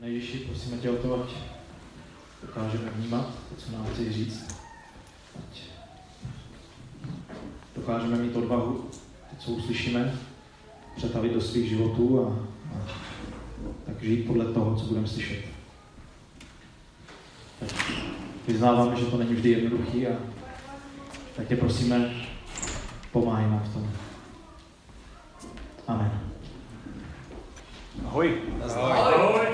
Nejvyšší, prosíme tě o to, ať dokážeme vnímat to, co nám chci říct. Ať dokážeme mít odvahu, to, co uslyšíme, přetavit do svých životů a, a tak žít podle toho, co budeme slyšet. Tak vyznáváme, že to není vždy jednoduchý a tak tě prosíme, pomáhej nám v tom. Amen. Ahoj. Ahoj. Ahoj.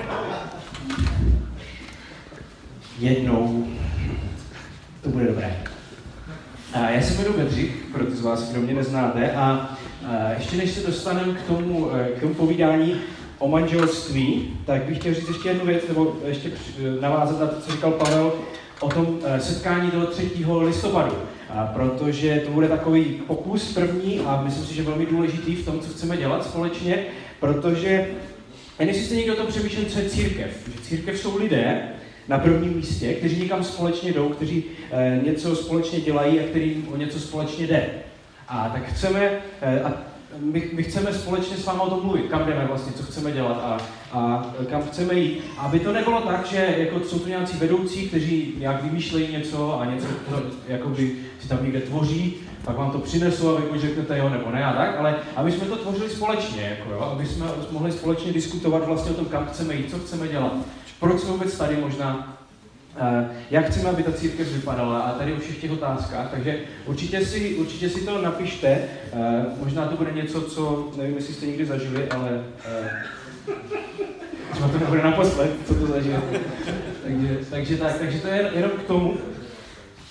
Jednou to bude dobré. A já se jmenuji Bedřich, pro ty z vás, kdo mě neznáte, a, a ještě než se dostaneme k tomu, eh, k tomu povídání o manželství, tak bych chtěl říct ještě jednu věc, nebo ještě navázat na to, co říkal Pavel, o tom eh, setkání do 3. listopadu. A protože to bude takový pokus první a myslím si, že velmi důležitý v tom, co chceme dělat společně, protože jen jestli jste někdo to přemýšlel, co je církev. Že církev jsou lidé na prvním místě, kteří někam společně jdou, kteří e, něco společně dělají a kterým o něco společně jde. A tak chceme, e, a my, my chceme společně s vámi o tom mluvit, kam jdeme vlastně, co chceme dělat a, a kam chceme jít. Aby to nebylo tak, že jako jsou tu nějací vedoucí, kteří nějak vymýšlejí něco a něco to, jakoby si tam někde tvoří, pak vám to přinesu a vy buď řeknete jo nebo ne a tak, ale aby jsme to tvořili společně, jako jo, aby jsme mohli společně diskutovat vlastně o tom, kam chceme jít, co chceme dělat, proč jsme vůbec tady možná, Uh, jak chceme, aby ta církev vypadala a tady o všech těch otázkách, takže určitě si, určitě si to napište, uh, možná to bude něco, co nevím, jestli jste někdy zažili, ale uh, třeba to nebude naposled, co to zažijete. takže, takže, tak, takže to je jenom k tomu.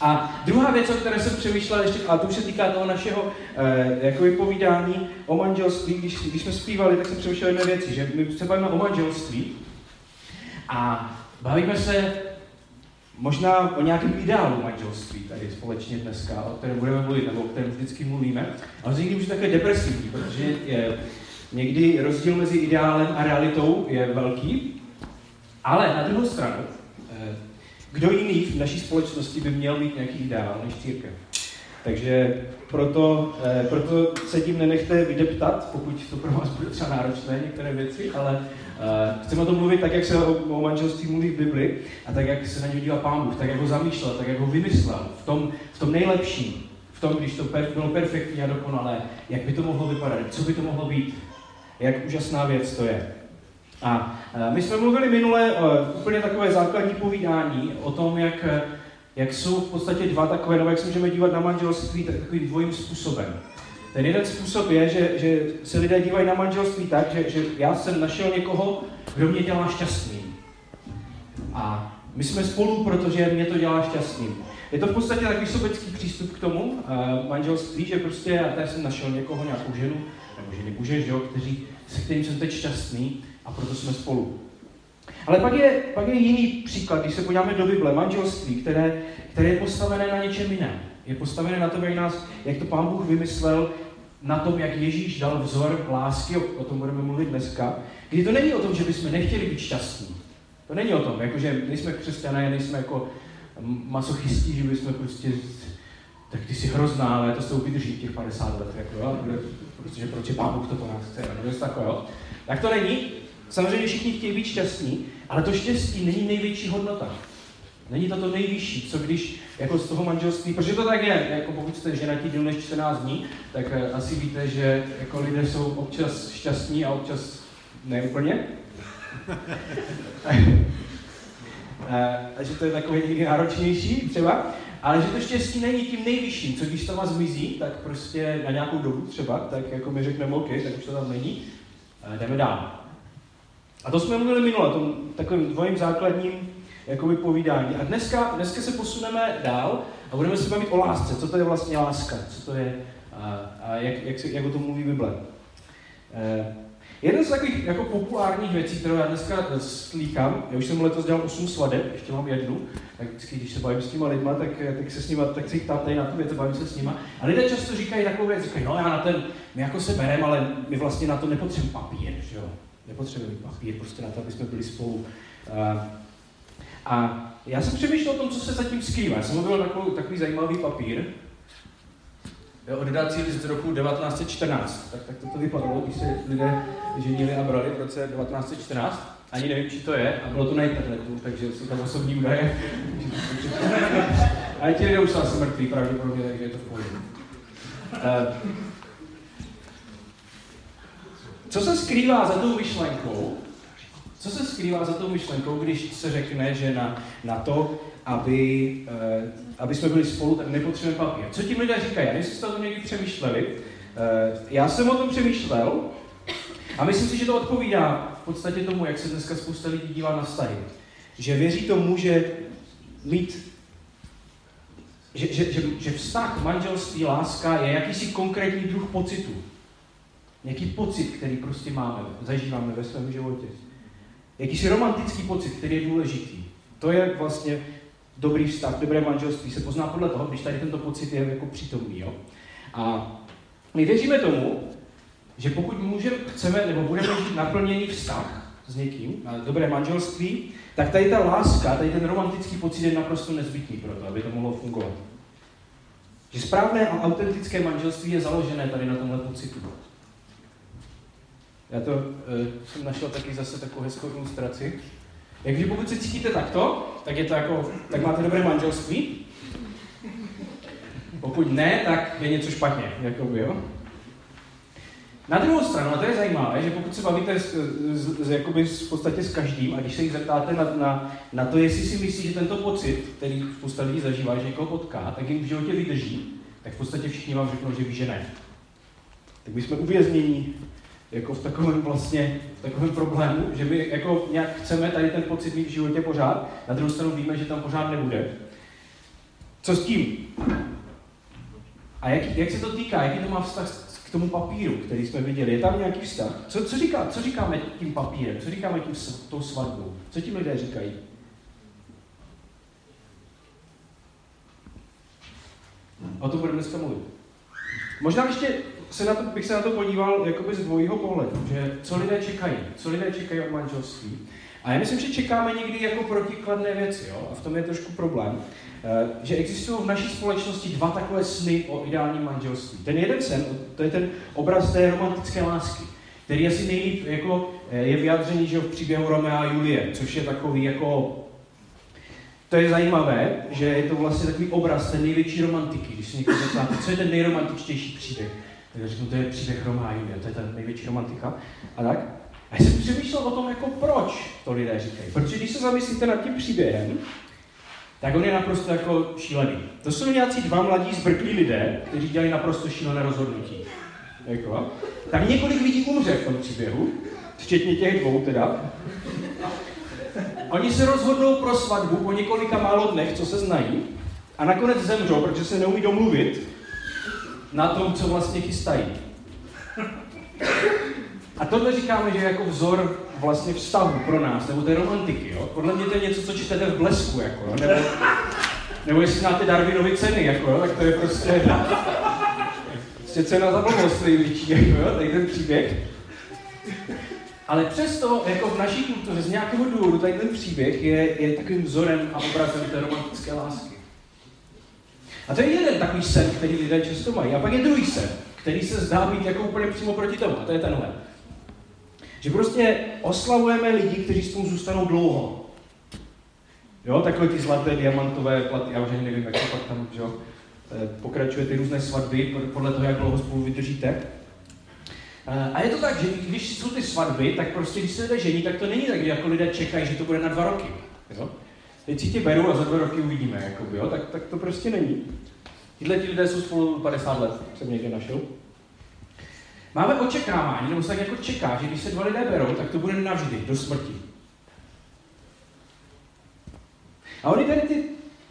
A druhá věc, o které jsem přemýšlel ještě, a to už se týká toho našeho eh, jako vypovídání o manželství, když, když jsme zpívali, tak jsem přemýšlel jedné věci, že my se bavíme o manželství a bavíme se možná o nějakém ideálu manželství tady společně dneska, o kterém budeme mluvit, nebo o kterém vždycky mluvíme, ale někdy už je také depresivní, protože je, někdy rozdíl mezi ideálem a realitou je velký, ale na druhou stranu, eh, kdo jiný v naší společnosti by měl mít nějaký ideál než církev? Takže proto, eh, proto se tím nenechte vydeptat, pokud to pro vás bude třeba náročné některé věci, ale eh, chceme o tom mluvit tak, jak se o, manželství mluví v Bibli a tak, jak se na něj dívá Pán Bůh, tak, jak ho zamýšlel, tak, jak ho vymyslel, v tom, v tom nejlepším, v tom, když to bylo perfektní a dokonalé, jak by to mohlo vypadat, co by to mohlo být, jak úžasná věc to je. A eh, my jsme mluvili minule úplně takové základní povídání o tom, jak, jak jsou v podstatě dva takové, nebo jak se můžeme dívat na manželství takovým dvojím způsobem. Ten jeden způsob je, že, že se lidé dívají na manželství tak, že, že já jsem našel někoho, kdo mě dělá šťastným. A my jsme spolu, protože mě to dělá šťastným. Je to v podstatě takový sobecký přístup k tomu uh, manželství, že prostě já tady jsem našel někoho, nějakou ženu, nebo ženy muže, že jo, kteří, se kterým jsem teď šťastný, a proto jsme spolu. Ale pak je, pak je jiný příklad, když se podíváme do Bible, manželství, které, které je postavené na něčem jiném. Je postavené na tom, jak, nás, jak to Pán Bůh vymyslel, na tom, jak Ježíš dal vzor lásky, o, tom budeme mluvit dneska, kdy to není o tom, že bychom nechtěli být šťastní. To není o tom, jakože nejsme křesťané, nejsme jako masochisti, že bychom prostě, tak ty jsi hrozná, ale to s tou vydrží těch 50 let, jako, jo? protože proč je Pán Bůh to po nás chce, nebo něco takového. Tak to není, Samozřejmě všichni chtějí být šťastní, ale to štěstí není největší hodnota. Není to to nejvyšší, co když jako z toho manželství, protože to tak je, jako pokud jste ženatí díl než 14 dní, tak uh, asi víte, že jako lidé jsou občas šťastní a občas neúplně. a že to je takové někdy náročnější třeba, ale že to štěstí není tím nejvyšším, co když to má zmizí, tak prostě na nějakou dobu třeba, tak jako my řekneme OK, tak už to tam není, jdeme dál. A to jsme mluvili minule, tom takovým dvojím základním jakoby povídání. A dneska, dneska se posuneme dál a budeme se bavit o lásce. Co to je vlastně láska? Co to je a, a jak, jak, se, jak o tom mluví Bible? Eh, jeden z takových jako populárních věcí, kterou já dneska slýchám, já už jsem letos dělal 8 svadeb, ještě mám jednu, tak vždycky, když se bavím s těma lidma, tak, tak se s nima, tak se jich ptám na tu věc, bavím se s nima. A lidé často říkají takovou věc, říkají, no já na ten, my jako se bereme, ale my vlastně na to nepotřebujeme papír, že jo nepotřebujeme papír prostě na to, aby jsme byli spolu. A já jsem přemýšlel o tom, co se zatím skrývá. Já jsem mluvil takový, takový zajímavý papír, oddací list z roku 1914. Tak, tak to, vypadalo, když se lidé ženili a brali v roce 1914. ani nevím, či to je, a bylo to na internetu, takže jsou tam osobní údaje. a ti lidé už jsou asi mrtví pravděpodobně, takže je to v pohodě. Co se skrývá za tou myšlenkou, co se skrývá za tou myšlenkou, když se řekne, že na, na to, aby, uh, aby jsme byli spolu, tak nepotřebujeme papír. Co tím lidé říkají? Nevím, jestli jste o někdy přemýšleli. Uh, já jsem o tom přemýšlel a myslím si, že to odpovídá v podstatě tomu, jak se dneska spousta lidí dívá na vztahy. Že věří tomu, že mít že, že, že, že vztah, manželství, láska je jakýsi konkrétní druh pocitu. Nějaký pocit, který prostě máme, zažíváme ve svém životě. Jakýsi romantický pocit, který je důležitý. To je vlastně dobrý vztah, dobré manželství se pozná podle toho, když tady tento pocit je jako přítomný. Jo? A my věříme tomu, že pokud můžeme, chceme nebo budeme žít naplněný vztah s někým, na dobré manželství, tak tady ta láska, tady ten romantický pocit je naprosto nezbytný pro to, aby to mohlo fungovat. Že správné a autentické manželství je založené tady na tomhle pocitu. Já to uh, jsem našel taky zase takovou hezkou ilustraci. Takže pokud se cítíte takto, tak je to jako, tak máte dobré manželství. Pokud ne, tak je něco špatně, jakoby, jo. Na druhou stranu, a to je zajímavé, že pokud se bavíte s, s, s, jakoby v podstatě s každým, a když se jich zeptáte na, na, na to, jestli si myslí, že tento pocit, který spousta lidí zažívá, že někoho potká, tak jim v životě vydrží, tak v podstatě všichni vám řeknou, že ví, že ne. Tak my jsme uvěznění jako v takovém vlastně, v takovém problému, že my jako nějak chceme tady ten pocit mít v životě pořád, na druhou stranu víme, že tam pořád nebude. Co s tím? A jak, jak se to týká? Jaký to má vztah k tomu papíru, který jsme viděli. Je tam nějaký vztah? Co, co, říká, co říkáme tím papírem? Co říkáme tím tou svatbou? Co tím lidé říkají? O tom budeme dneska mluvit. Možná ještě se na to, bych se na to podíval jakoby z dvojího pohledu, že co lidé čekají, co lidé čekají od manželství. A já myslím, že čekáme někdy jako protikladné věci, jo? a v tom je trošku problém. Eh, že existují v naší společnosti dva takové sny o ideálním manželství. Ten jeden sen, to je ten obraz té romantické lásky, který asi nejlíp jako eh, je vyjádřený že v příběhu Romea a Julie, což je takový jako to je zajímavé, že je to vlastně takový obraz té největší romantiky. Když se někdo zeptáte, co je ten nejromantičtější příběh, tak řeknu, to je příběh Romea a Julie, to je ta největší romantika. A tak? A já jsem přemýšlel o tom, jako proč to lidé říkají. Protože když se zamyslíte nad tím příběhem, tak on je naprosto jako šílený. To jsou nějací dva mladí zbrklí lidé, kteří dělají naprosto šílené rozhodnutí. Jako. Tak několik lidí umře v tom příběhu, včetně těch dvou teda. Oni se rozhodnou pro svatbu po několika málo dnech, co se znají, a nakonec zemřou, protože se neumí domluvit na tom, co vlastně chystají. A tohle říkáme, že je jako vzor vlastně vztahu pro nás, nebo té romantiky. Jo? Podle mě to je něco, co čtete v blesku, jako, jo? Nebo, nebo jestli znáte Darwinovy ceny, jako, jo? tak to je prostě, prostě cena za blbost největší, jako, jo? tady ten příběh. Ale přesto, jako v naší kultuře, z nějakého důvodu, tady ten příběh je, je takovým vzorem a obrazem té romantické lásky. A to je jeden takový sen, který lidé často mají. A pak je druhý sen, který se zdá být jako úplně přímo proti tomu. A to je tenhle. Že prostě oslavujeme lidi, kteří spolu zůstanou dlouho. Jo, takové ty zlaté, diamantové platy, já už ani nevím, jak to pak tam, že jo, eh, pokračuje ty různé svatby podle toho, jak dlouho spolu vydržíte. Eh, a je to tak, že když jsou ty svatby, tak prostě když se lidé žení, tak to není tak, že jako lidé čekají, že to bude na dva roky. Jo? Teď si tě beru a za dva roky uvidíme, jakoby, jo? Tak, tak to prostě není. Tyhle ti lidé jsou spolu 50 let, jsem někde našel. Máme očekávání, nebo se tak jako čeká, že když se dva lidé berou, tak to bude navždy, do smrti. A oni tady ty,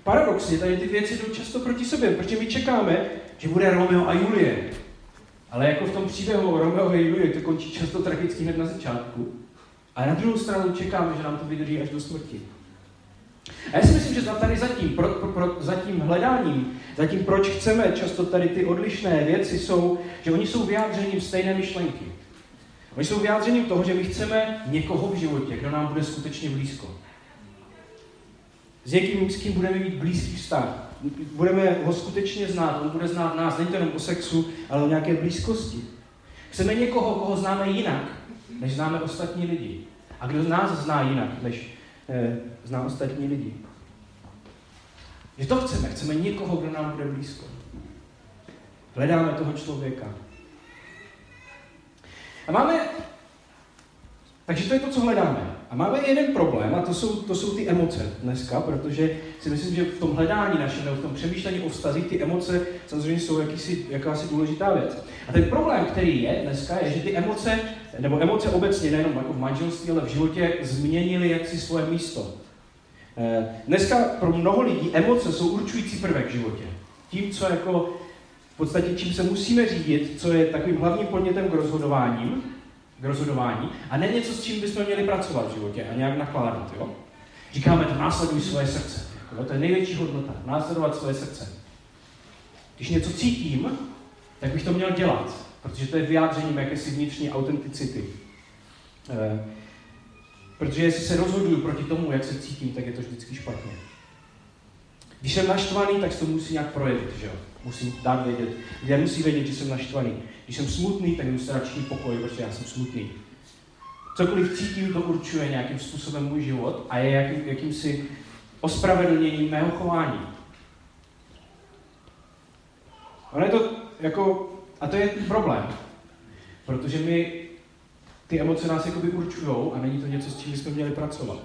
paradoxně, tady ty věci jdou často proti sobě, protože my čekáme, že bude Romeo a Julie. Ale jako v tom příběhu Romeo a Julie to končí často tragicky hned na začátku. A na druhou stranu čekáme, že nám to vydrží až do smrti. A já si myslím, že tady zatím, pro, pro, pro, za tím hledáním, za tím, proč chceme často tady ty odlišné věci, jsou, že oni jsou vyjádřením stejné myšlenky. Oni jsou vyjádřením toho, že my chceme někoho v životě, kdo nám bude skutečně blízko. S někým, s kým budeme mít blízký vztah. Budeme ho skutečně znát, on bude znát nás, není to jenom o sexu, ale o nějaké blízkosti. Chceme někoho, koho známe jinak, než známe ostatní lidi. A kdo nás zná jinak, než eh, zná ostatní lidi. Že to chceme. Chceme někoho, kdo nám bude blízko. Hledáme toho člověka. A máme takže to je to, co hledáme. A máme jeden problém, a to jsou, to jsou ty emoce dneska, protože si myslím, že v tom hledání našem, nebo v tom přemýšlení o vztazích, ty emoce samozřejmě jsou jakýsi, jakási důležitá věc. A ten problém, který je dneska, je, že ty emoce, nebo emoce obecně, nejenom jako v manželství, ale v životě, změnily jaksi svoje místo. Eh, dneska pro mnoho lidí emoce jsou určující prvek v životě. Tím, co jako v podstatě čím se musíme řídit, co je takovým hlavním podnětem k rozhodováním, k rozhodování a ne něco, s čím bychom měli pracovat v životě a nějak nakládat. Jo? Říkáme to, následuj svoje srdce. Jo? To je největší hodnota, následovat svoje srdce. Když něco cítím, tak bych to měl dělat, protože to je vyjádřením jakési vnitřní autenticity. E, protože jestli se rozhoduju proti tomu, jak se cítím, tak je to vždycky špatně. Když jsem naštvaný, tak to musí nějak projevit, že jo? Musím dát vědět. Lidé musí vědět, že jsem naštvaný. Když jsem smutný, tak musím radši pokoj, protože já jsem smutný. Cokoliv cítím, to určuje nějakým způsobem můj život a je jakým, jakýmsi ospravedlněním mého chování. Ono je to jako, a to je problém, protože my, ty emoce nás jakoby určují a není to něco, s čím bychom měli pracovat.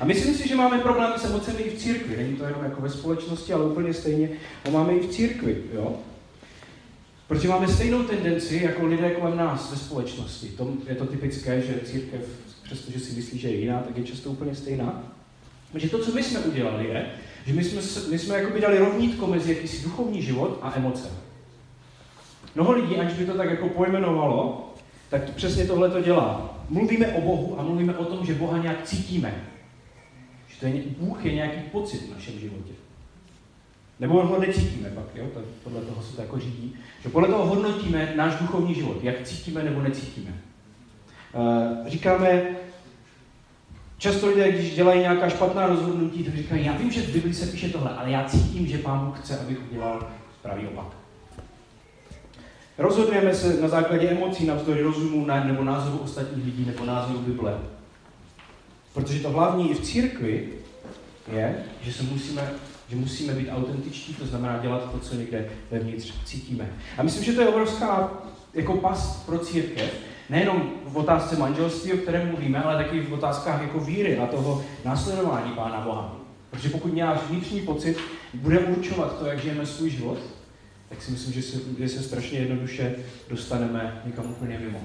A myslím si, že máme problémy s emocemi i v církvi. Není to jenom jako ve společnosti, ale úplně stejně ho máme i v církvi. Jo? Protože máme stejnou tendenci jako lidé kolem nás ve společnosti. To je to typické, že církev, přestože si myslí, že je jiná, tak je často úplně stejná. Takže to, co my jsme udělali, je, že my jsme, my jsme jako by dali rovnítko mezi jakýsi duchovní život a emoce. Mnoho lidí, aniž by to tak jako pojmenovalo, tak to přesně tohle to dělá. Mluvíme o Bohu a mluvíme o tom, že Boha nějak cítíme. Že to je, Bůh je nějaký pocit v našem životě. Nebo ho necítíme pak, jo? To, podle toho se to jako řídí. Že podle toho hodnotíme náš duchovní život, jak cítíme nebo necítíme. Uh, říkáme, často lidé, když dělají nějaká špatná rozhodnutí, tak říkají, já vím, že v Bibli se píše tohle, ale já cítím, že Pán Bůh chce, abych udělal pravý opak. Rozhodujeme se na základě emocí, navzdory rozumu nebo názoru ostatních lidí nebo názoru Bible. Protože to hlavní i v církvi je, že se musíme že musíme být autentičtí, to znamená dělat to, co někde vevnitř cítíme. A myslím, že to je obrovská jako pas pro církev, nejenom v otázce manželství, o kterém mluvíme, ale taky v otázkách jako víry a toho následování Pána Boha. Protože pokud náš vnitřní pocit bude určovat to, jak žijeme svůj život, tak si myslím, že se, že se strašně jednoduše dostaneme někam úplně mimo.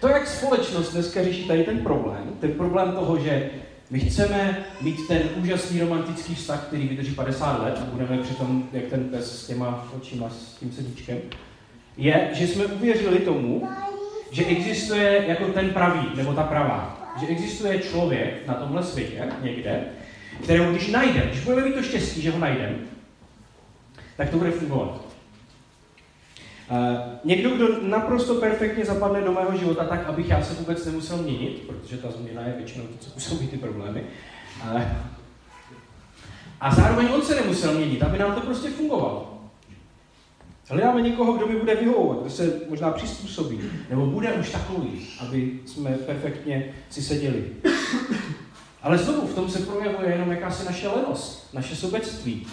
To, jak společnost dneska řeší tady ten problém, ten problém toho, že my chceme mít ten úžasný romantický vztah, který vydrží 50 let a budeme přitom, jak ten pes s těma očima, s tím sedíčkem, je, že jsme uvěřili tomu, že existuje jako ten pravý, nebo ta pravá. Že existuje člověk na tomhle světě, někde, kterého když najdeme, když budeme mít to štěstí, že ho najdeme, tak to bude fungovat. Uh, někdo, kdo naprosto perfektně zapadne do mého života tak, abych já se vůbec nemusel měnit, protože ta změna je většinou to, co působí ty problémy. Uh, a zároveň on se nemusel měnit, aby nám to prostě fungovalo. Hledáme někoho, kdo mi bude vyhovovat, kdo se možná přizpůsobí, nebo bude už takový, aby jsme perfektně si seděli. Ale znovu, v tom se projevuje jenom jakási naše lenost, naše sobectví.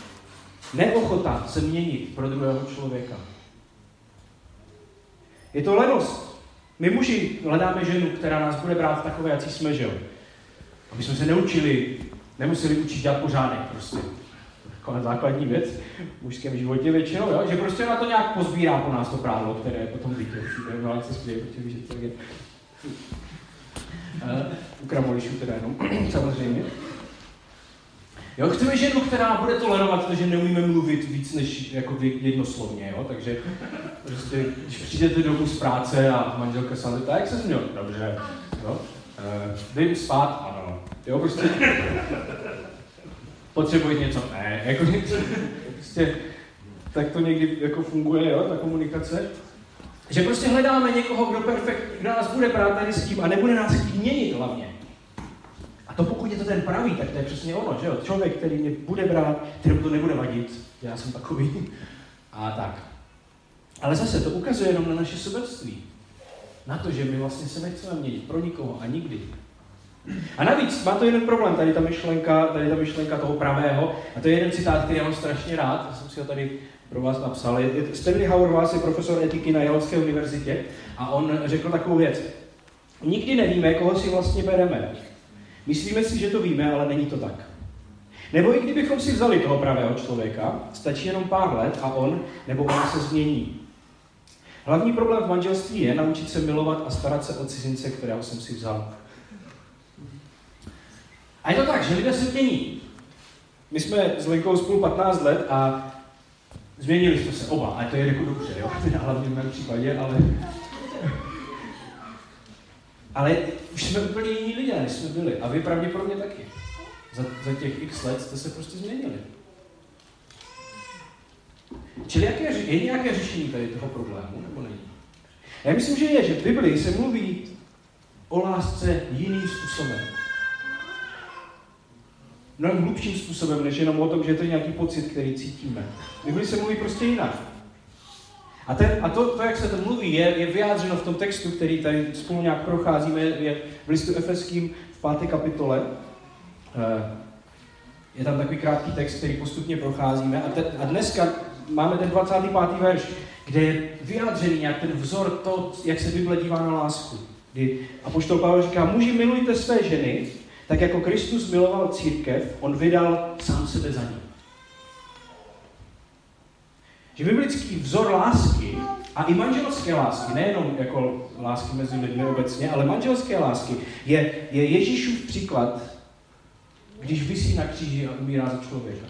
Neochota se měnit pro druhého člověka. Je to lenost. My muži hledáme ženu, která nás bude brát takové, jak jsme, že jo. Aby jsme se neučili, nemuseli učit dělat pořádek prostě. Taková základní věc v mužském životě většinou, jo? že prostě na to nějak pozbírá po nás to právo, které potom bytě všude, no, se spěje, protože víš, že to je. Uh, u teda jenom, samozřejmě. Jo, chceme ženu, která bude tolerovat to, že neumíme mluvit víc než jako jednoslovně, jo? takže prostě, když přijdete domů z práce a manželka se tak jak se změl? Dobře, jo? Jdem spát? Ano. Jo, prostě potřebujete něco? Ne, jako prostě, tak to někdy jako funguje, jo, ta komunikace. Že prostě hledáme někoho, kdo perfekt, kdo nás bude brát tady s tím a nebude nás chtít měnit hlavně. To pokud je to ten pravý, tak to je přesně ono, že jo? Člověk, který mě bude brát, kterému to nebude vadit, já jsem takový. A tak. Ale zase to ukazuje jenom na naše sobectví. Na to, že my vlastně se nechceme měnit pro nikoho a nikdy. A navíc má to jeden problém, tady ta myšlenka, tady ta myšlenka toho pravého, a to je jeden citát, který já mám strašně rád, já jsem si ho tady pro vás napsal. Stanley Hauerwas je profesor etiky na Yaleské univerzitě a on řekl takovou věc. Nikdy nevíme, koho si vlastně bereme. Myslíme si, že to víme, ale není to tak. Nebo i kdybychom si vzali toho pravého člověka, stačí jenom pár let a on nebo ona se změní. Hlavní problém v manželství je naučit se milovat a starat se o cizince, kterého jsem si vzal. A je to tak, že lidé se mění. My jsme s Lenkou spolu 15 let a změnili jsme se oba. A to je jako dobře, jo? Hlavně v mém případě, ale... Ale už jsme úplně jiní lidé, než jsme byli. A vy pravděpodobně taky. Za, za těch x let jste se prostě změnili. Čili jaké, je nějaké řešení tady toho problému, nebo není? Já myslím, že je, že v Biblii se mluví o lásce jiným způsobem. Mnohem hlubším způsobem, než jenom o tom, že to je nějaký pocit, který cítíme. V Biblii se mluví prostě jinak. A, ten, a to, to, jak se to mluví, je, je vyjádřeno v tom textu, který tady spolu nějak procházíme, je v listu Efeským v páté kapitole. Eh, je tam takový krátký text, který postupně procházíme. A, te, a dneska máme ten 25. verš, kde je vyjádřený nějak ten vzor to, jak se Bible dívá na lásku. Kdy poštol Pavel říká, muži milujte své ženy, tak jako Kristus miloval církev, on vydal sám sebe za ní. Že biblický vzor lásky a i manželské lásky, nejenom jako lásky mezi lidmi obecně, ale manželské lásky, je, je Ježíšův příklad, když vysí na kříži a umírá za člověka.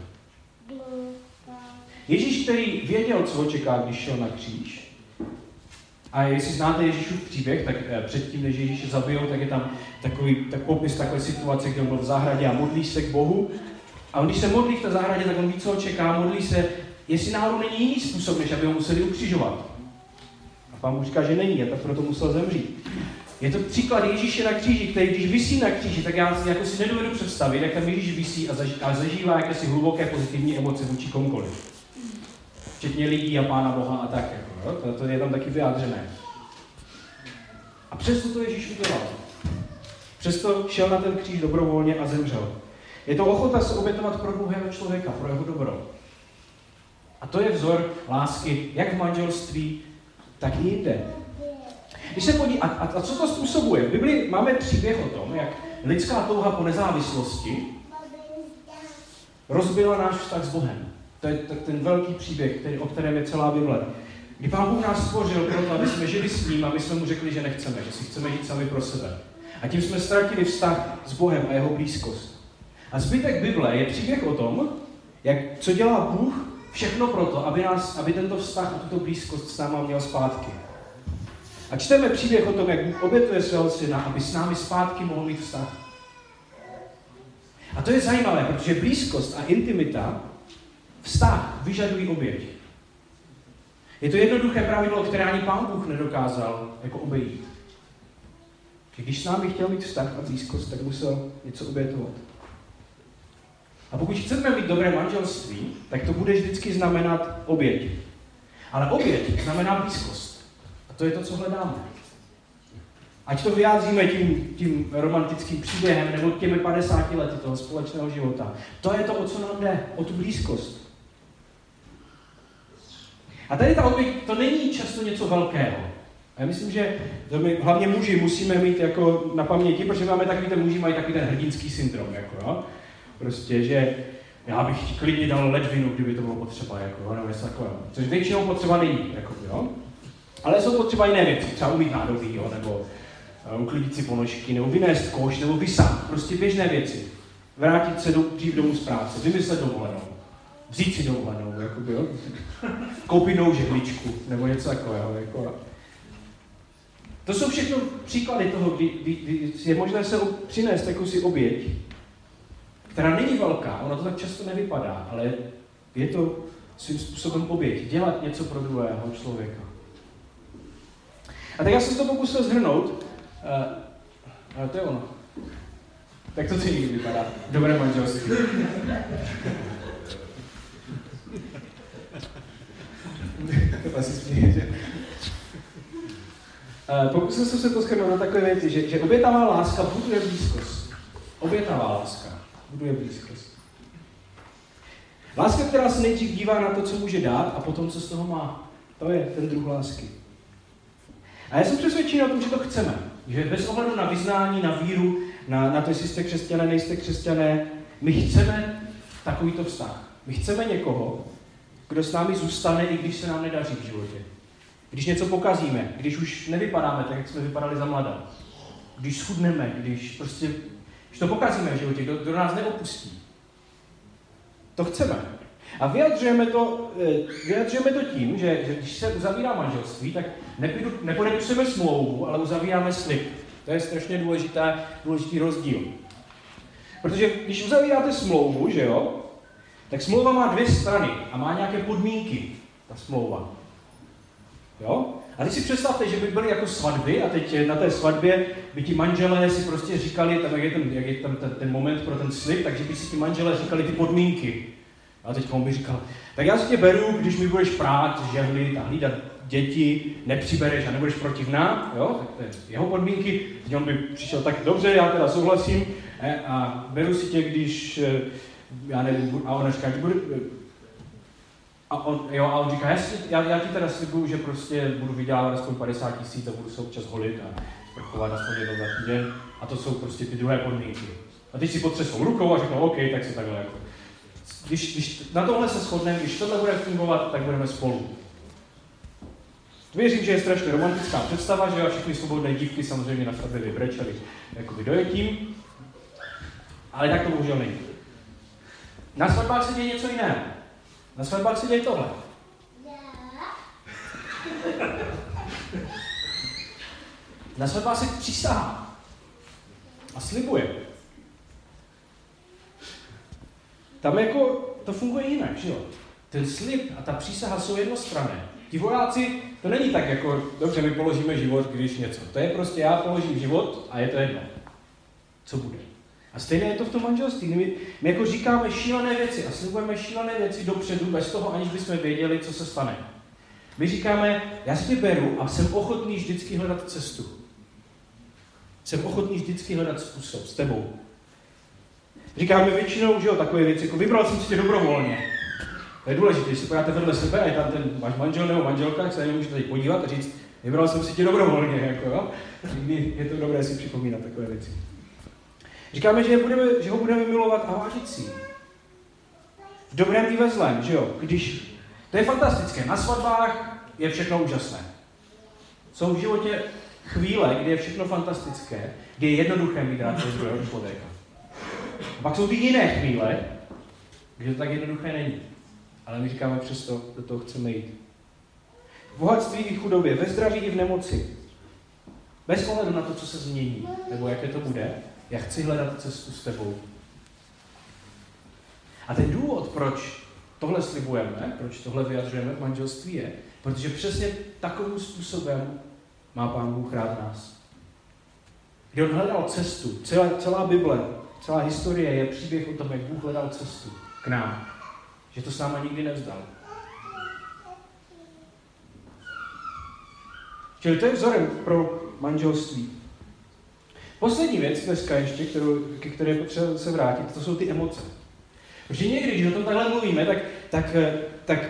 Ježíš, který věděl, co ho čeká, když šel na kříž, a jestli znáte Ježíšův příběh, tak eh, předtím, než Ježíše zabijou, tak je tam takový tak popis takové situace, kde on byl v zahradě a modlí se k Bohu. A on, když se modlí v té zahradě, tak on ví, co ho čeká, modlí se, jestli náhodou není jiný způsob, než aby ho museli ukřižovat. A pán mu říká, že není, a tak proto musel zemřít. Je to příklad Ježíše na kříži, který když vysí na kříži, tak já jako si nedovedu představit, jak tam Ježíš vysí a, a zažívá jakési hluboké pozitivní emoce vůči komukoliv. Včetně lidí a Pána Boha a tak. Jako? To, to je tam taky vyjádřené. A přesto to Ježíš udělal. Přesto šel na ten kříž dobrovolně a zemřel. Je to ochota se obětovat pro druhého člověka, pro jeho dobro. A to je vzor lásky jak v manželství, tak i jinde. Když se podí, a, a, a co to způsobuje? V Biblii máme příběh o tom, jak lidská touha po nezávislosti rozbila náš vztah s Bohem. To je ten velký příběh, který, o kterém je celá Bible. Kdy Pán Bůh nás stvořil proto, aby jsme žili s ním a my jsme mu řekli, že nechceme, že si chceme žít sami pro sebe. A tím jsme ztratili vztah s Bohem a jeho blízkost. A zbytek Bible je příběh o tom, jak, co dělá Bůh všechno proto, aby, nás, aby tento vztah a tuto blízkost s náma měl zpátky. A čteme příběh o tom, jak Bůh obětuje svého syna, aby s námi zpátky mohl mít vztah. A to je zajímavé, protože blízkost a intimita, vztah vyžadují oběť. Je to jednoduché pravidlo, které ani Pán Bůh nedokázal jako obejít. Když s námi chtěl mít vztah a blízkost, tak musel něco obětovat. A pokud chceme mít dobré manželství, tak to bude vždycky znamenat oběť. Ale oběť znamená blízkost. A to je to, co hledáme. Ať to vyjádříme tím, tím romantickým příběhem nebo těmi 50 lety toho společného života. To je to, o co nám jde, o tu blízkost. A tady ta oběť, to není často něco velkého. Já myslím, že to my, hlavně muži musíme mít jako na paměti, protože máme takový ten muži mají takový ten hrdinský syndrom, jako jo? Prostě, že já bych klidně dal ledvinu, kdyby to bylo potřeba, jako, nebo něco takového. Což většinou potřeba není, jako, jo? Ale jsou potřeba jiné věci, třeba umít nádobí, jo? nebo uh, uklidit si ponožky, nebo vynést koš, nebo vysát, prostě běžné věci. Vrátit se do, dřív domů z práce, vymyslet dovolenou vzít si dovolenou, by, jo? koupit novou žehličku, nebo něco takového. Jako. To jsou všechno příklady toho, kdy, kdy, kdy je možné se přinést jakousi oběť, která není velká, ono to tak často nevypadá, ale je to svým způsobem oběť, dělat něco pro druhého člověka. A tak já jsem to pokusil zhrnout, uh, ale to je ono. Tak to celý vypadá. Dobré manželství. asi že? Uh, pokusil jsem se to schrnout na takové věci, že, že obětavá láska buduje blízkost. Obětavá láska buduje blízkost. Láska, která se nejdřív dívá na to, co může dát a potom, co z toho má. To je ten druh lásky. A já jsem přesvědčený o tom, že to chceme. Že bez ohledu na vyznání, na víru, na, na to, jestli jste křesťané, nejste křesťané, my chceme takovýto vztah. My chceme někoho, kdo s námi zůstane, i když se nám nedaří v životě. Když něco pokazíme, když už nevypadáme tak, jak jsme vypadali za mladá. Když schudneme, když prostě, když to pokazíme v životě, kdo, kdo nás neopustí. To chceme. A vyjadřujeme to, eh, vyjadřujeme to tím, že, že když se uzavírá manželství, tak nepodepisujeme smlouvu, ale uzavíráme slib. To je strašně důležitá, důležitý rozdíl. Protože když uzavíráte smlouvu, že jo, tak smlouva má dvě strany a má nějaké podmínky, ta smlouva. Jo? A teď si představte, že by byly jako svatby a teď na té svatbě by ti manželé si prostě říkali, tam, jak je, ten, jak je tam ten, ten moment pro ten slib, takže by si ti manželé říkali ty podmínky. A teď on by říkal, tak já si tě beru, když mi budeš prát, žehlit a hlídat děti, nepřibereš a nebudeš protivná, jo, tak to je jeho podmínky. Teď on by přišel tak dobře, já teda souhlasím eh, a beru si tě, když, eh, já nevím, a on říká, budu, a on, jo, a on říká, já, si, já, já ti teda slibuju, že prostě budu vydělávat aspoň 50 tisíc a budu se občas holit a sprchovat aspoň jednou za týden. A to jsou prostě ty druhé podmínky. A ty si potřesou rukou a řeknou, OK, tak si takhle jako. Když, když na tohle se shodneme, když tohle bude fungovat, tak budeme spolu. Věřím, že je strašně romantická představa, že všechny svobodné dívky samozřejmě na sebe vybrečeli jako dojetím, ale tak to bohužel není. Na svatbách se děje něco jiného. Na svatbách se děje tohle. Na svatbách se přísahá a slibuje. Tam jako to funguje jinak, že jo? Ten slib a ta přísaha jsou jednostranné. Ti vojáci, to není tak jako, dobře, my položíme život, když něco. To je prostě, já položím život a je to jedno. Co bude? A stejně je to v tom manželství. My, my jako říkáme šílené věci a slibujeme šílené věci dopředu, bez toho, aniž bychom věděli, co se stane. My říkáme, já si tě beru a jsem ochotný vždycky hledat cestu. Jsem ochotný vždycky hledat způsob s tebou. Říkáme většinou, že jo, takové věci, jako vybral jsem si tě dobrovolně. To je důležité, když se pojáte vedle sebe a je tam ten váš manžel nebo manželka, tak se na ně můžete podívat a říct, vybral jsem si tě dobrovolně, jako jo. Je to dobré si připomínat takové věci. Říkáme, že, budeme, že ho budeme milovat a vážit si. V dobrém i ve zlém, že jo? Když, to je fantastické. Na svatbách je všechno úžasné. Jsou v životě chvíle, kdy je všechno fantastické, kdy je jednoduché mít rád druhého člověka. A pak jsou ty jiné chvíle, kde to tak jednoduché není. Ale my říkáme přesto, do toho chceme jít. V bohatství i v chudobě, ve zdraví i v nemoci. Bez ohledu na to, co se změní, nebo jaké to bude, já chci hledat cestu s tebou. A ten důvod, proč tohle slibujeme, proč tohle vyjadřujeme v manželství je, protože přesně takovým způsobem má Pán Bůh rád nás. Kdy on hledal cestu, celá, celá Bible, celá historie je příběh o tom, jak Bůh hledal cestu k nám. Že to s náma nikdy nevzdal. Čili to je vzorem pro manželství. Poslední věc dneska ještě, kterou, ke které je potřeba se vrátit, to jsou ty emoce. Protože někdy, když o tom takhle mluvíme, tak, tak, tak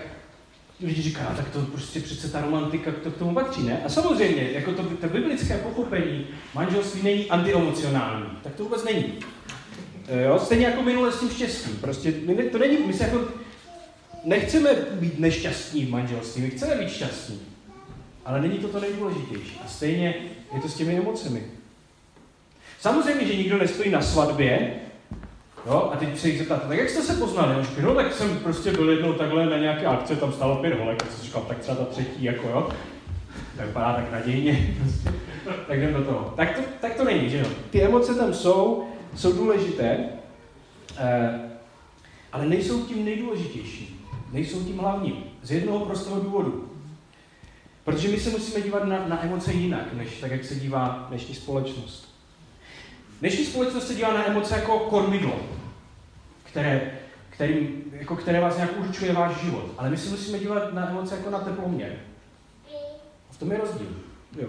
lidi říká, tak to prostě přece ta romantika to k tomu patří, ne? A samozřejmě, jako to, to biblické pochopení manželství není antiemocionální, tak to vůbec není. E, jo? Stejně jako minule s tím štěstím. Prostě my, to není, my se jako nechceme být nešťastní v manželství, my chceme být šťastní. Ale není to to nejdůležitější. A stejně je to s těmi emocemi. Samozřejmě, že nikdo nestojí na svatbě, jo, a teď se jich zeptáte, tak jak jste se poznali? On no tak jsem prostě byl jednou takhle na nějaké akce, tam stálo pět holek, tak jsem říkal, tak třeba ta třetí, jako jo. Tak vypadá tak nadějně, prostě. tak jdem do toho. Tak to, tak to není, že jo. Ty emoce tam jsou, jsou důležité, eh, ale nejsou tím nejdůležitějším. Nejsou tím hlavním. Z jednoho prostého důvodu. Protože my se musíme dívat na, na emoce jinak, než tak, jak se dívá dnešní společnost. Dnešní společnost se dívá na emoce jako kormidlo, které, který, jako které vás nějak určuje váš život. Ale my se musíme dívat na emoce jako na teploměr. V tom je rozdíl. Jo.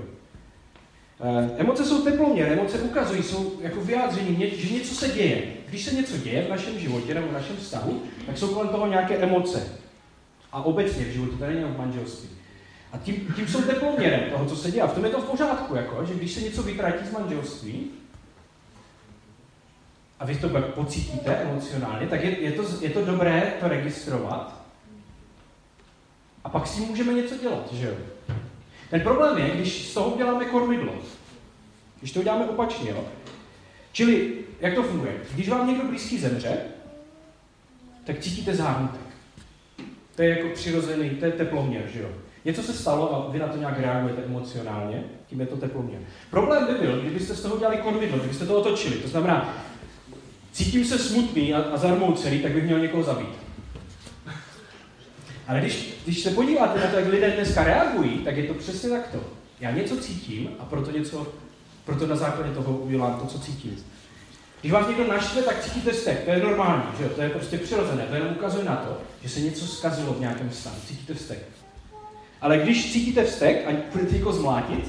Eh, emoce jsou teploměr, emoce ukazují, jsou jako vyjádření, že něco se děje. Když se něco děje v našem životě nebo v našem vztahu, tak jsou kolem toho nějaké emoce. A obecně v životě, to není v manželství. A tím, tím jsou teploměrem toho, co se děje. A v tom je to v pořádku, jako, že když se něco vytratí z manželství, a vy to pocítíte emocionálně, tak je, je, to, je to dobré to registrovat. A pak s tím můžeme něco dělat, že jo? Ten problém je, když z toho uděláme kormidlo. Když to uděláme opačně, jo? Čili, jak to funguje? Když vám někdo blízký zemře, tak cítíte zármutek. To je jako přirozený, to je teploměr, že jo? Něco se stalo a vy na to nějak reagujete emocionálně, tím je to teploměr. Problém by byl, kdybyste z toho udělali kormidlo, kdybyste to otočili. To znamená, cítím se smutný a, a zarmoucený, tak bych měl někoho zabít. Ale když, když se podíváte na to, jak lidé dneska reagují, tak je to přesně takto. Já něco cítím a proto, něco, proto na základě toho udělám to, co cítím. Když vás někdo naštve, tak cítíte vztek. To je normální, že? To je prostě přirozené. To jenom ukazuje na to, že se něco zkazilo v nějakém stavu. Cítíte vztek. Ale když cítíte vztek a budete jako zmlátit,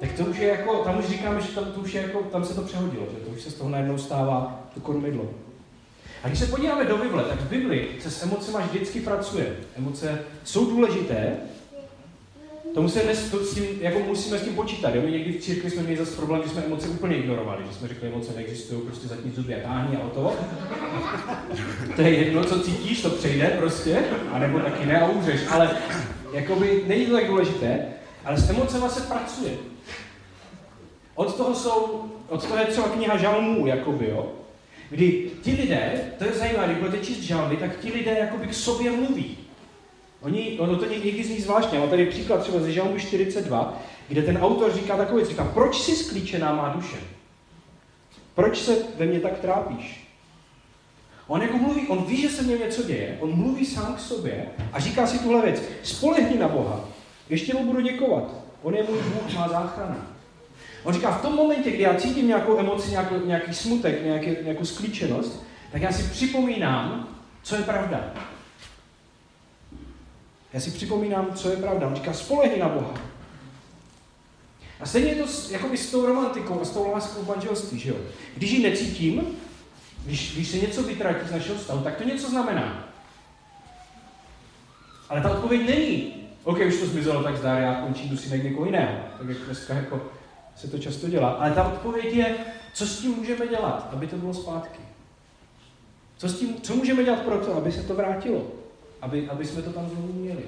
tak to už je jako, tam už říkáme, že tam, to už je jako, tam se to přehodilo, že to už se z toho najednou stává to kormidlo. A když se podíváme do Bible, tak v Bibli se s emocemi vždycky pracuje. Emoce jsou důležité, to, musíme, to s tím, jako musíme s tím počítat. Jo? My někdy v církvi jsme měli zase problém, že jsme emoce úplně ignorovali, že jsme řekli, emoce neexistují, prostě zatím zuby a a o to. to je jedno, co cítíš, to přejde prostě, anebo taky ne a umřeš. Ale jakoby není to tak důležité, ale s emocema se pracuje. Od toho jsou, od toho je třeba kniha žalmů, jakoby, jo. Kdy ti lidé, to je zajímavé, když budete číst žalmy, tak ti lidé jakoby k sobě mluví. Oni, ono to někdy zní zvláštně, mám tady příklad třeba ze žalmu 42, kde ten autor říká takový, říká, proč jsi sklíčená má duše? Proč se ve mně tak trápíš? On jako mluví, on ví, že se mně něco děje, on mluví sám k sobě a říká si tuhle věc, spolehni na Boha, ještě mu budu děkovat, on je můj Bůh, má záchrana. On říká, v tom momentě, kdy já cítím nějakou emoci, nějaký, nějaký smutek, nějaký, nějakou sklíčenost, tak já si připomínám, co je pravda. Já si připomínám, co je pravda. On říká, spolehni na Boha. A stejně je to jako s tou romantikou a s tou láskou v manželství, že jo? Když ji necítím, když, když se něco vytratí z našeho stavu, tak to něco znamená. Ale ta odpověď není, OK, už to zmizelo, tak zdá, já končím, jdu si někoho jiného. Tak jak dneska jako se to často dělá. Ale ta odpověď je, co s tím můžeme dělat, aby to bylo zpátky. Co, s tím, co můžeme dělat pro to, aby se to vrátilo? Aby, aby jsme to tam znovu měli.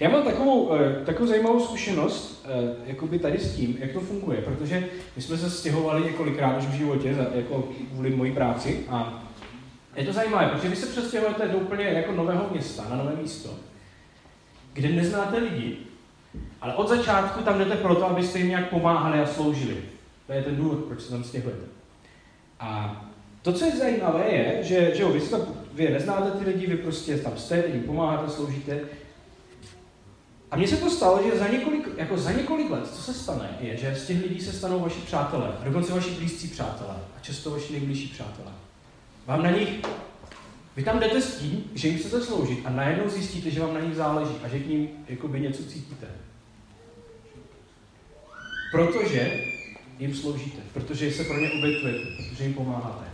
Já mám takovou, eh, takovou zajímavou zkušenost eh, jakoby tady s tím, jak to funguje, protože my jsme se stěhovali několikrát už v životě, jako kvůli mojí práci a je to zajímavé, protože vy se přestěhujete do úplně jako nového města, na nové místo, kde neznáte lidi, ale od začátku tam jdete proto, abyste jim nějak pomáhali a sloužili. To je ten důvod, proč se tam stěhujete. A to, co je zajímavé, je, že, že jo, vy, tam, vy neznáte ty lidi, vy prostě tam jste, jim pomáháte, sloužíte. A mně se to stalo, že za několik, jako za několik let, co se stane, je, že z těch lidí se stanou vaši přátelé, a dokonce vaši blízcí přátelé, a často vaši nejbližší přátelé. Vám na nich, vy tam jdete s tím, že jim chcete sloužit a najednou zjistíte, že vám na nich záleží a že k ním jakoby něco cítíte. Protože jim sloužíte, protože se pro ně obětujete, protože jim pomáháte.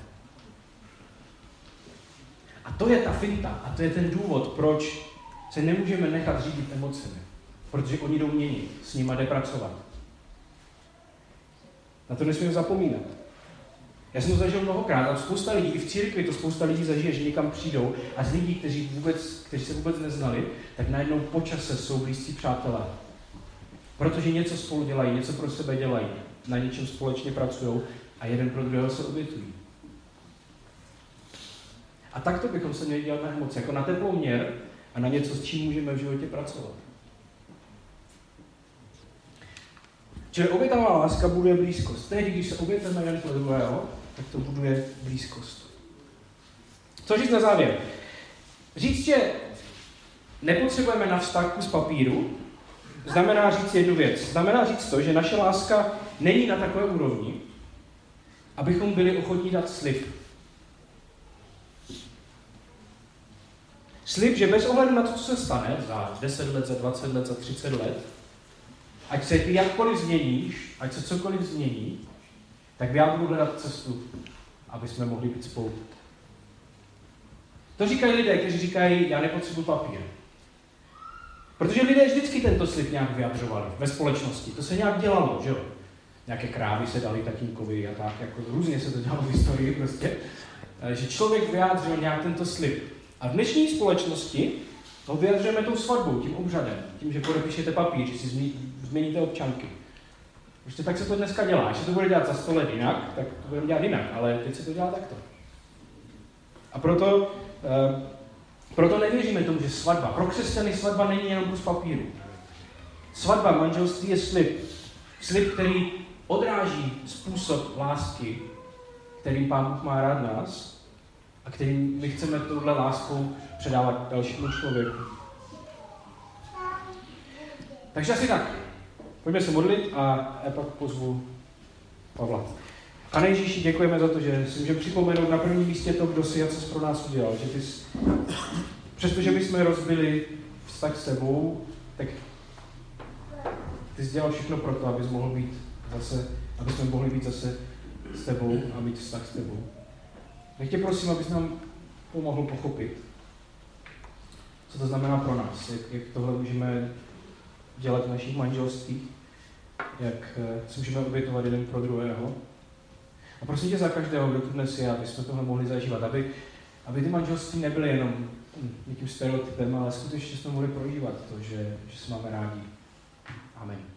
A to je ta finta, a to je ten důvod, proč se nemůžeme nechat řídit emocemi. Protože oni jdou měnit, s nimi jde pracovat. Na to nesmíme zapomínat. Já jsem to zažil mnohokrát a spousta lidí, i v církvi to spousta lidí zažije, že někam přijdou a z lidí, kteří, vůbec, kteří se vůbec neznali, tak najednou po čase jsou blízcí přátelé. Protože něco spolu dělají, něco pro sebe dělají, na něčem společně pracují a jeden pro druhého se obětují. A takto bychom se měli dělat na emoce, jako na teploměr a na něco, s čím můžeme v životě pracovat. Čili obětavá láska buduje blízkost. Tehdy, když se obětujeme jeden pro druhého, tak to buduje blízkost. Co říct na závěr? Říct, že nepotřebujeme na vztah z papíru, znamená říct jednu věc. Znamená říct to, že naše láska není na takové úrovni, abychom byli ochotní dát slib. Slib, že bez ohledu na to, co se stane za 10 let, za 20 let, za 30 let, ať se ty jakkoliv změníš, ať se cokoliv změní, tak já budu hledat cestu, aby jsme mohli být spolu. To říkají lidé, kteří říkají, já nepotřebuji papír. Protože lidé vždycky tento slib nějak vyjadřovali ve společnosti. To se nějak dělalo, že jo? Nějaké krávy se dali tatínkovi a tak, jako různě se to dělalo v historii prostě. Eh, že člověk vyjádřil nějak tento slib. A v dnešní společnosti to vyjadřujeme tou svatbou, tím obřadem, tím, že podepíšete papír, že si změníte občanky. Prostě tak se to dneska dělá. Když se to bude dělat za 100 let jinak, tak to budeme dělat jinak, ale teď se to dělá takto. A proto, uh, proto nevěříme tomu, že svatba, pro křesťany svatba není jenom kus papíru. Svatba manželství je slib. Slib, který odráží způsob lásky, kterým Pán Bůh má rád nás a kterým my chceme touhle láskou předávat dalšímu člověku. Takže asi tak. Pojďme se modlit a já pak pozvu Pavla. Pane Ježíši, děkujeme za to, že si můžeme připomenout na prvním místě to, kdo si a co pro nás udělal. Že ty jsi, přestože bychom rozbili vztah s tebou, tak ty jsi dělal všechno pro to, abys mohl být zase, aby jsme mohli být zase s tebou a mít vztah s tebou. Tak tě prosím, abys nám pomohl pochopit, co to znamená pro nás, jak, jak tohle můžeme dělat v našich manželstvích, jak eh, si můžeme obětovat jeden pro druhého. A prosím tě za každého, kdo tu dnes je, aby jsme tohle mohli zažívat, aby, aby ty manželství nebyly jenom nějakým stereotypem, ale skutečně jsme mohli prožívat to, že, že se máme rádi. Amen.